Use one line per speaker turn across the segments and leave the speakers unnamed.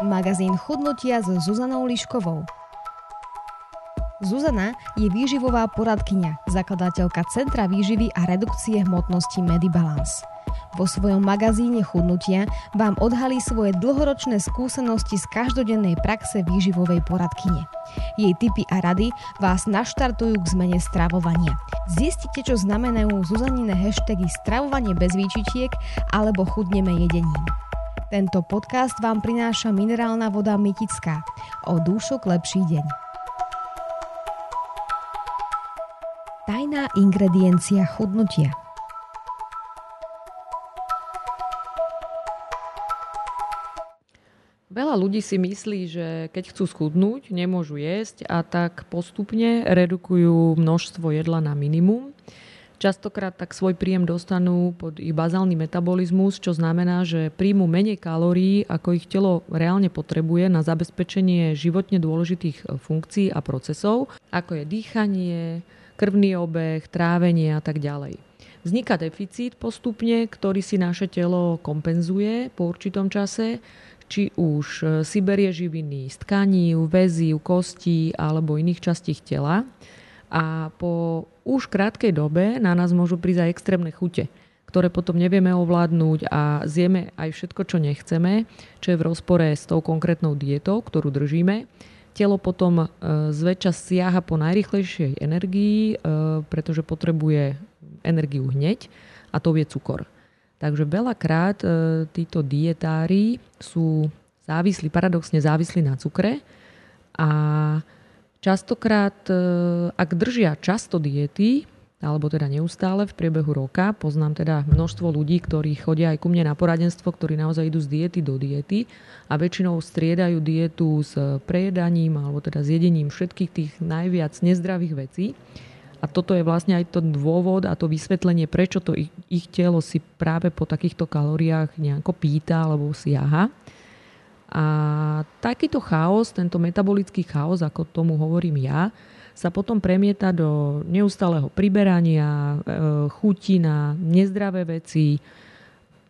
Magazín chudnutia so Zuzanou Liškovou. Zuzana je výživová poradkyňa, zakladateľka Centra výživy a redukcie hmotnosti Medibalance. Vo svojom magazíne Chudnutia vám odhalí svoje dlhoročné skúsenosti z každodennej praxe výživovej poradkyne. Jej tipy a rady vás naštartujú k zmene stravovania. Zistite, čo znamenajú Zuzanine hashtagy stravovanie bez výčitiek alebo chudneme jedením. Tento podcast vám prináša minerálna voda Mytická. O dúšok lepší deň. Tajná ingrediencia chudnutia
Veľa ľudí si myslí, že keď chcú schudnúť, nemôžu jesť a tak postupne redukujú množstvo jedla na minimum. Častokrát tak svoj príjem dostanú pod ich bazálny metabolizmus, čo znamená, že príjmu menej kalórií, ako ich telo reálne potrebuje na zabezpečenie životne dôležitých funkcií a procesov, ako je dýchanie, krvný obeh, trávenie a tak ďalej. Vzniká deficit postupne, ktorý si naše telo kompenzuje po určitom čase, či už e, si berie živiny z tkaní, väzí, kostí alebo iných častí tela. A po už krátkej dobe na nás môžu prísť aj extrémne chute, ktoré potom nevieme ovládnuť a zjeme aj všetko, čo nechceme, čo je v rozpore s tou konkrétnou dietou, ktorú držíme Telo potom e, zväčša siaha po najrychlejšej energii, e, pretože potrebuje energiu hneď a to je cukor. Takže veľakrát e, títo dietári sú závislí, paradoxne závislí na cukre a častokrát, ak držia často diety, alebo teda neustále v priebehu roka. Poznám teda množstvo ľudí, ktorí chodia aj ku mne na poradenstvo, ktorí naozaj idú z diety do diety a väčšinou striedajú dietu s prejedaním alebo teda s jedením všetkých tých najviac nezdravých vecí. A toto je vlastne aj ten dôvod a to vysvetlenie, prečo to ich, ich telo si práve po takýchto kalóriách nejako pýta alebo siaha. A takýto chaos, tento metabolický chaos, ako tomu hovorím ja, sa potom premieta do neustáleho priberania, e, chutí na nezdravé veci,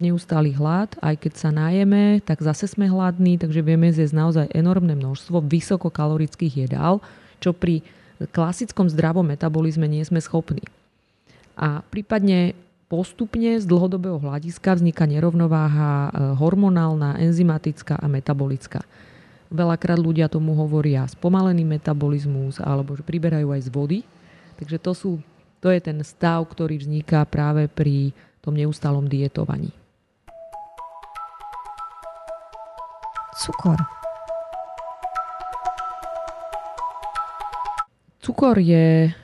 neustály hlad. Aj keď sa najeme, tak zase sme hladní, takže vieme zjesť naozaj enormné množstvo vysokokalorických jedál, čo pri klasickom zdravom metabolizme nie sme schopní. A prípadne postupne z dlhodobého hľadiska vzniká nerovnováha e, hormonálna, enzymatická a metabolická. Veľakrát ľudia tomu hovoria spomalený metabolizmus alebo že priberajú aj z vody. Takže to, sú, to je ten stav, ktorý vzniká práve pri tom neustálom dietovaní.
Cukor.
Cukor je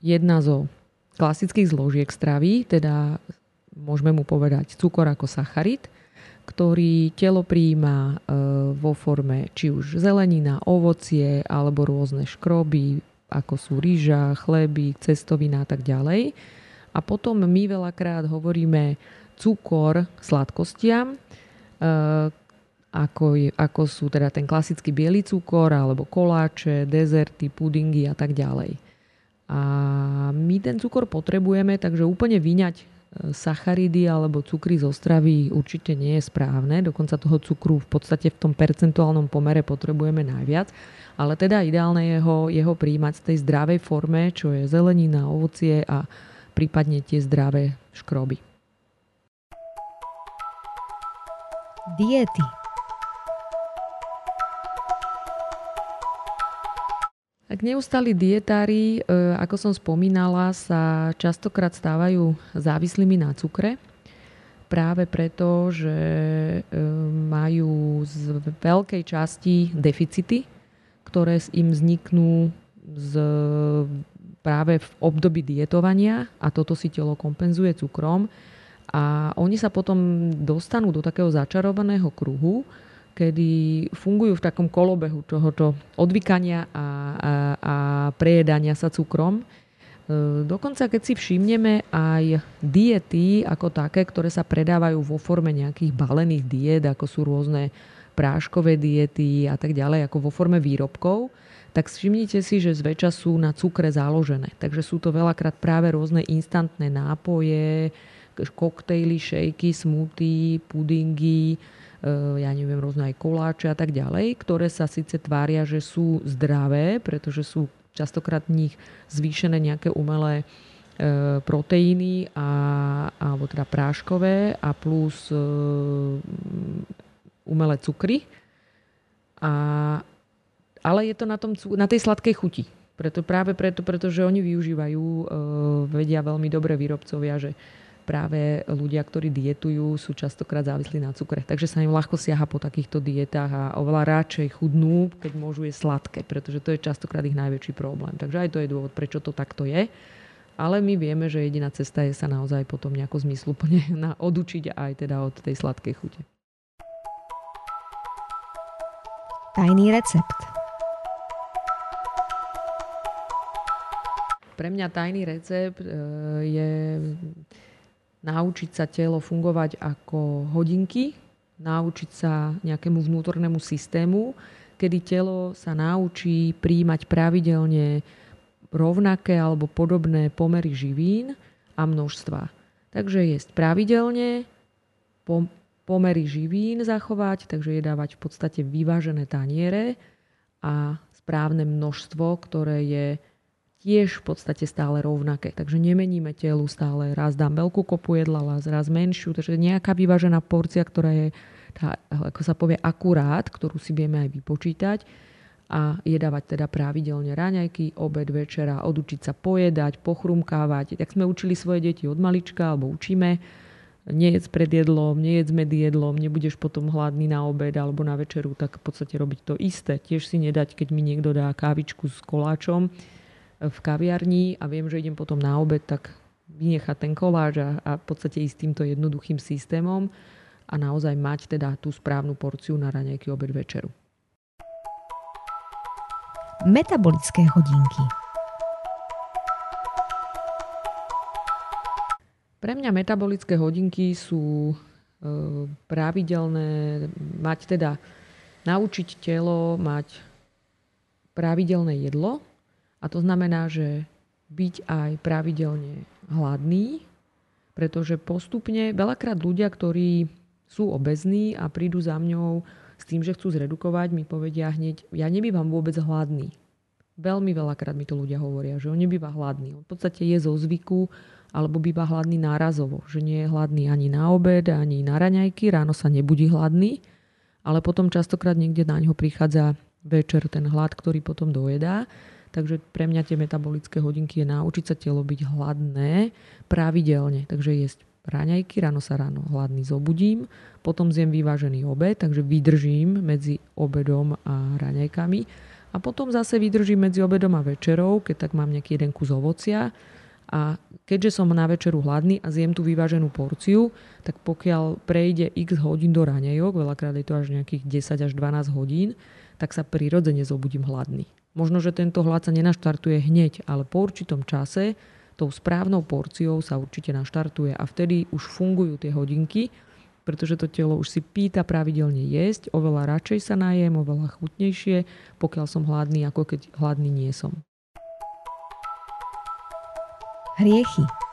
jedna zo klasických zložiek stravy, teda môžeme mu povedať cukor ako sacharid – ktorý telo prijíma e, vo forme či už zelenina, ovocie alebo rôzne škroby, ako sú rýža, chleby, cestovina a tak ďalej. A potom my veľakrát hovoríme cukor sladkostiam, e, ako, je, ako sú teda ten klasický biely cukor alebo koláče, dezerty, pudingy a tak ďalej. A my ten cukor potrebujeme, takže úplne vyňať sacharidy alebo cukry zo stravy určite nie je správne. Dokonca toho cukru v podstate v tom percentuálnom pomere potrebujeme najviac. Ale teda ideálne je ho, jeho príjmať z tej zdravej forme, čo je zelenina, ovocie a prípadne tie zdravé škroby.
Diety
Tak neustali dietári, e, ako som spomínala, sa častokrát stávajú závislými na cukre. Práve preto, že e, majú z veľkej časti deficity, ktoré im vzniknú z, práve v období dietovania a toto si telo kompenzuje cukrom. A oni sa potom dostanú do takého začarovaného kruhu, kedy fungujú v takom kolobehu tohoto odvykania a, a, a prejedania sa cukrom. E, dokonca keď si všimneme aj diety ako také, ktoré sa predávajú vo forme nejakých balených diet, ako sú rôzne práškové diety a tak ďalej, ako vo forme výrobkov, tak všimnite si, že zväčša sú na cukre založené. Takže sú to veľakrát práve rôzne instantné nápoje, koktejly, šejky, smuty, pudingy, ja neviem, rôzne aj koláče a tak ďalej, ktoré sa síce tvária, že sú zdravé, pretože sú častokrát v nich zvýšené nejaké umelé e, proteíny a, alebo teda práškové a plus e, umelé cukry. A, ale je to na, tom, na tej sladkej chuti. Preto, práve preto, pretože oni využívajú, vedia veľmi dobre výrobcovia, že práve ľudia, ktorí dietujú, sú častokrát závislí na cukre. Takže sa im ľahko siaha po takýchto dietách a oveľa radšej chudnú, keď môžu je sladké, pretože to je častokrát ich najväčší problém. Takže aj to je dôvod, prečo to takto je. Ale my vieme, že jediná cesta je sa naozaj potom nejako zmysluplne na, odučiť aj teda od tej sladkej chute.
Tajný recept.
Pre mňa tajný recept e, je naučiť sa telo fungovať ako hodinky, naučiť sa nejakému vnútornému systému, kedy telo sa naučí príjmať pravidelne rovnaké alebo podobné pomery živín a množstva. Takže jesť pravidelne, pomery živín zachovať, takže jedávať v podstate vyvážené taniere a správne množstvo, ktoré je tiež v podstate stále rovnaké. Takže nemeníme telu stále. Raz dám veľkú kopu jedla, raz, menšiu. Takže nejaká vyvážená porcia, ktorá je, tá, ako sa povie, akurát, ktorú si vieme aj vypočítať a jedávať teda pravidelne raňajky, obed, večera, odučiť sa pojedať, pochrumkávať. Tak sme učili svoje deti od malička, alebo učíme, nejedz pred jedlom, nejedz med jedlom, nebudeš potom hladný na obed alebo na večeru, tak v podstate robiť to isté. Tiež si nedať, keď mi niekto dá kávičku s koláčom, v kaviarni a viem, že idem potom na obed, tak vynechať ten koláč a, a v podstate ísť týmto jednoduchým systémom a naozaj mať teda tú správnu porciu na raňajky, obed, večeru.
Metabolické hodinky
Pre mňa metabolické hodinky sú e, pravidelné, mať teda naučiť telo mať pravidelné jedlo, a to znamená, že byť aj pravidelne hladný, pretože postupne veľakrát ľudia, ktorí sú obezní a prídu za mňou s tým, že chcú zredukovať, mi povedia hneď, ja nebývam vôbec hladný. Veľmi veľakrát mi to ľudia hovoria, že on nebýva hladný. On v podstate je zo zvyku alebo býva hladný nárazovo, že nie je hladný ani na obed, ani na raňajky, ráno sa nebudí hladný, ale potom častokrát niekde na ňo prichádza večer ten hlad, ktorý potom dojedá. Takže pre mňa tie metabolické hodinky je naučiť sa telo byť hladné pravidelne. Takže jesť ráňajky, ráno sa ráno hladný zobudím, potom zjem vyvážený obed, takže vydržím medzi obedom a raňajkami a potom zase vydržím medzi obedom a večerou, keď tak mám nejaký jeden kus ovocia a keďže som na večeru hladný a zjem tú vyváženú porciu, tak pokiaľ prejde x hodín do raňajok, veľakrát je to až nejakých 10 až 12 hodín, tak sa prirodzene zobudím hladný. Možno, že tento hlad sa nenaštartuje hneď, ale po určitom čase tou správnou porciou sa určite naštartuje a vtedy už fungujú tie hodinky, pretože to telo už si pýta pravidelne jesť, oveľa radšej sa najem, oveľa chutnejšie, pokiaľ som hladný, ako keď hladný nie som.
Hriechy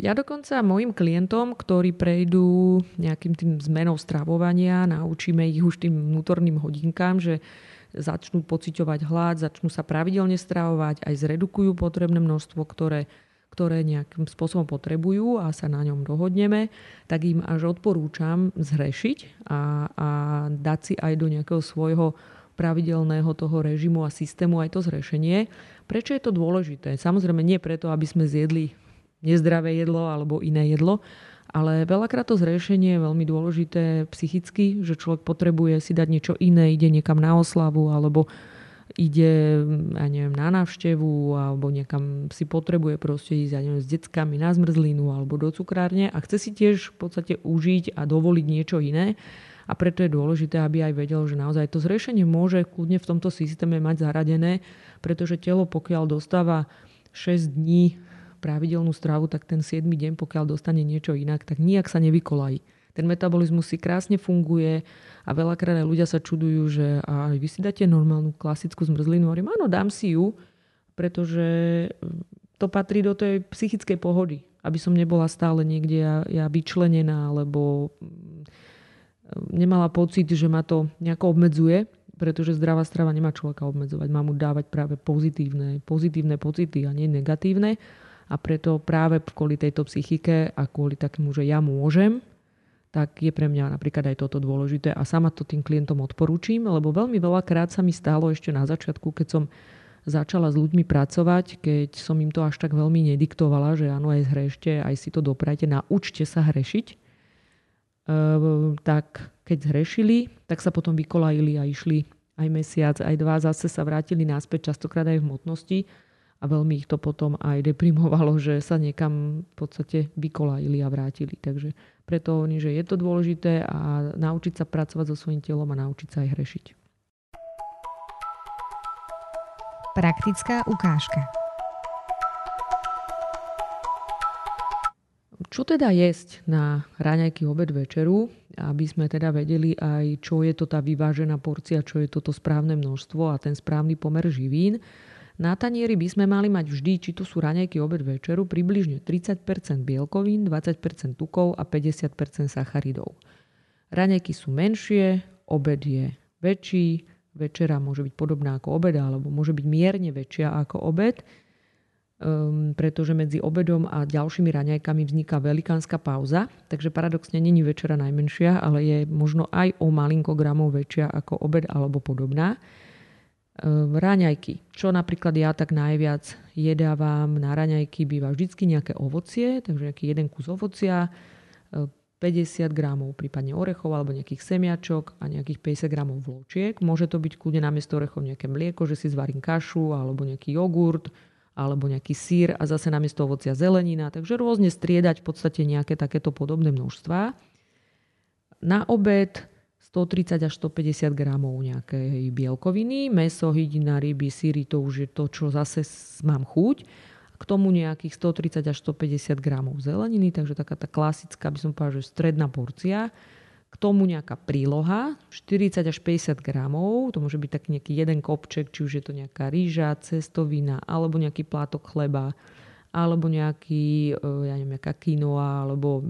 ja dokonca mojim klientom, ktorí prejdú nejakým tým zmenou stravovania, naučíme ich už tým vnútorným hodinkám, že začnú pociťovať hlad, začnú sa pravidelne stravovať, aj zredukujú potrebné množstvo, ktoré, ktoré nejakým spôsobom potrebujú a sa na ňom dohodneme, tak im až odporúčam zhrešiť a, a dať si aj do nejakého svojho pravidelného toho režimu a systému aj to zrešenie. Prečo je to dôležité? Samozrejme nie preto, aby sme zjedli nezdravé jedlo alebo iné jedlo. Ale veľakrát to zriešenie je veľmi dôležité psychicky, že človek potrebuje si dať niečo iné, ide niekam na oslavu alebo ide ja neviem, na návštevu alebo niekam si potrebuje proste ísť ja neviem, s deckami na zmrzlinu alebo do cukrárne a chce si tiež v podstate užiť a dovoliť niečo iné. A preto je dôležité, aby aj vedel, že naozaj to zriešenie môže kľudne v tomto systéme mať zaradené, pretože telo pokiaľ dostáva 6 dní pravidelnú stravu, tak ten 7. deň, pokiaľ dostane niečo inak, tak nijak sa nevykolají. Ten metabolizmus si krásne funguje a veľakrát aj ľudia sa čudujú, že a vy si dáte normálnu klasickú zmrzlinu. Hovorím, áno, dám si ju, pretože to patrí do tej psychickej pohody. Aby som nebola stále niekde ja, ja vyčlenená, alebo mm, nemala pocit, že ma to nejako obmedzuje, pretože zdravá strava nemá človeka obmedzovať. Má mu dávať práve pozitívne, pozitívne pocity a nie negatívne. A preto práve kvôli tejto psychike a kvôli takému, že ja môžem, tak je pre mňa napríklad aj toto dôležité. A sama to tým klientom odporúčim, lebo veľmi veľakrát sa mi stalo ešte na začiatku, keď som začala s ľuďmi pracovať, keď som im to až tak veľmi nediktovala, že áno, aj zhrešte, aj si to doprajte, naučte sa hrešiť, e, tak keď zhrešili, tak sa potom vykolajili a išli aj mesiac, aj dva, zase sa vrátili naspäť, častokrát aj v hmotnosti a veľmi ich to potom aj deprimovalo, že sa niekam v podstate vykolajili a vrátili. Takže preto oni, že je to dôležité a naučiť sa pracovať so svojím telom a naučiť sa aj hrešiť.
Praktická ukážka.
Čo teda jesť na raňajky obed večeru, aby sme teda vedeli aj, čo je to tá vyvážená porcia, čo je toto správne množstvo a ten správny pomer živín. Na tanieri by sme mali mať vždy, či to sú raňajky, obed, večeru, približne 30% bielkovín, 20% tukov a 50% sacharidov. Raňajky sú menšie, obed je väčší, večera môže byť podobná ako obed, alebo môže byť mierne väčšia ako obed, um, pretože medzi obedom a ďalšími raňajkami vzniká velikánska pauza, takže paradoxne není večera najmenšia, ale je možno aj o malinko gramov väčšia ako obed alebo podobná. Ehm, raňajky. Čo napríklad ja tak najviac jedávam na raňajky, býva vždycky nejaké ovocie, takže nejaký jeden kus ovocia, 50 ehm, gramov prípadne orechov alebo nejakých semiačok a nejakých 50 gramov vločiek. Môže to byť kľudne namiesto orechov nejaké mlieko, že si zvarím kašu alebo nejaký jogurt alebo nejaký sír a zase namiesto ovocia zelenina. Takže rôzne striedať v podstate nejaké takéto podobné množstva. Na obed 130 až 150 gramov nejakej bielkoviny, meso, hydina, ryby, síry, to už je to, čo zase mám chuť. K tomu nejakých 130 až 150 gramov zeleniny, takže taká tá klasická, by som povedala, že stredná porcia. K tomu nejaká príloha, 40 až 50 gramov, to môže byť taký nejaký jeden kopček, či už je to nejaká rýža, cestovina, alebo nejaký plátok chleba, alebo nejaký, e, ja neviem, nejaká kinoa, alebo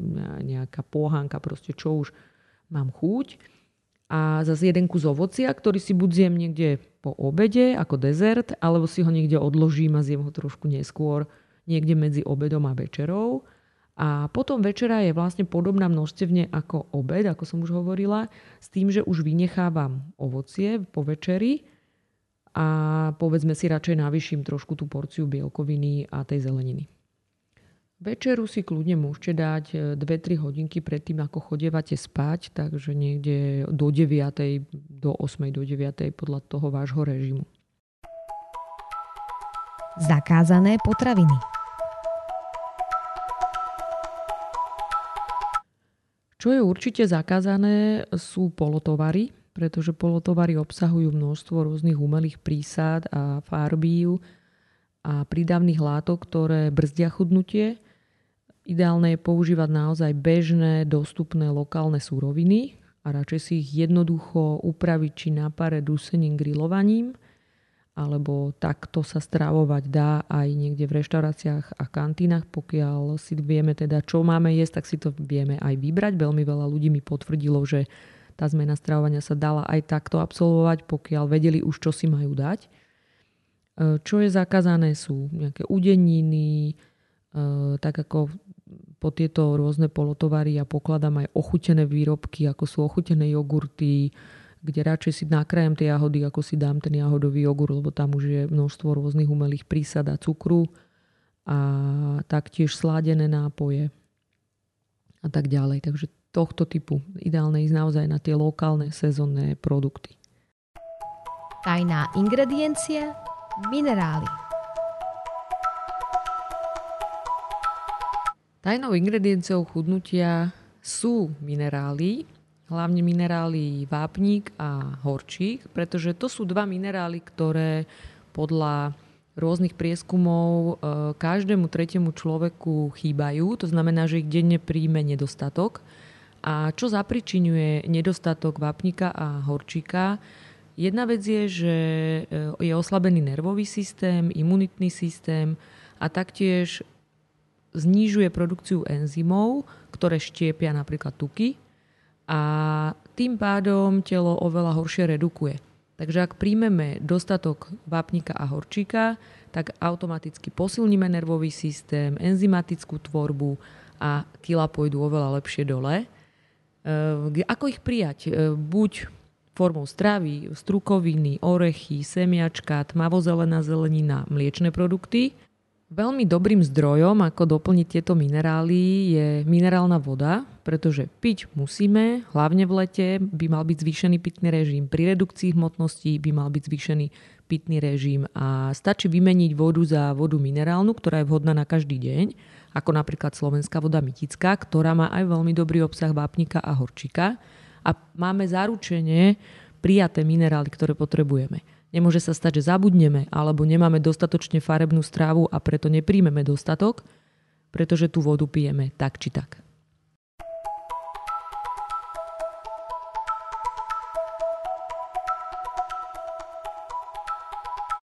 nejaká pohánka, proste čo už mám chuť a zase jeden kus ovocia, ktorý si buď zjem niekde po obede ako dezert, alebo si ho niekde odložím a zjem ho trošku neskôr, niekde medzi obedom a večerou. A potom večera je vlastne podobná množstevne ako obed, ako som už hovorila, s tým, že už vynechávam ovocie po večeri a povedzme si radšej navýšim trošku tú porciu bielkoviny a tej zeleniny. Večeru si kľudne môžete dať 2-3 e, hodinky predtým, ako chodievate spať, takže niekde do 9, do 8, do 9 podľa toho vášho režimu.
Zakázané potraviny
Čo je určite zakázané, sú polotovary, pretože polotovary obsahujú množstvo rôznych umelých prísad a farbív a prídavných látok, ktoré brzdia chudnutie Ideálne je používať naozaj bežné, dostupné lokálne súroviny a radšej si ich jednoducho upraviť či na pare dusením grillovaním, alebo takto sa stravovať dá aj niekde v reštauráciách a kantínach, pokiaľ si vieme teda, čo máme jesť, tak si to vieme aj vybrať. Veľmi veľa ľudí mi potvrdilo, že tá zmena stravovania sa dala aj takto absolvovať, pokiaľ vedeli už, čo si majú dať. E, čo je zakázané sú nejaké udeniny, e, tak ako po tieto rôzne polotovary ja pokladám aj ochutené výrobky, ako sú ochutené jogurty, kde radšej si nakrájam tie jahody, ako si dám ten jahodový jogurt, lebo tam už je množstvo rôznych umelých prísad a cukru a taktiež sládené nápoje a tak ďalej. Takže tohto typu ideálne ísť naozaj na tie lokálne sezónne produkty.
Tajná ingrediencia minerály.
Tajnou ingredienciou chudnutia sú minerály, hlavne minerály vápnik a horčík, pretože to sú dva minerály, ktoré podľa rôznych prieskumov e, každému tretiemu človeku chýbajú. To znamená, že ich denne príjme nedostatok. A čo zapričinuje nedostatok vápnika a horčíka? Jedna vec je, že e, je oslabený nervový systém, imunitný systém, a taktiež znižuje produkciu enzymov, ktoré štiepia napríklad tuky a tým pádom telo oveľa horšie redukuje. Takže ak príjmeme dostatok vápnika a horčíka, tak automaticky posilníme nervový systém, enzymatickú tvorbu a kila pôjdu oveľa lepšie dole. E, ako ich prijať? E, buď formou stravy, strukoviny, orechy, semiačka, tmavozelená zelenina, mliečne produkty – Veľmi dobrým zdrojom, ako doplniť tieto minerály, je minerálna voda, pretože piť musíme, hlavne v lete by mal byť zvýšený pitný režim. Pri redukcii hmotnosti by mal byť zvýšený pitný režim a stačí vymeniť vodu za vodu minerálnu, ktorá je vhodná na každý deň, ako napríklad slovenská voda mytická, ktorá má aj veľmi dobrý obsah vápnika a horčika a máme zaručenie prijaté minerály, ktoré potrebujeme. Nemôže sa stať, že zabudneme alebo nemáme dostatočne farebnú strávu a preto nepríjmeme dostatok, pretože tú vodu pijeme tak či tak.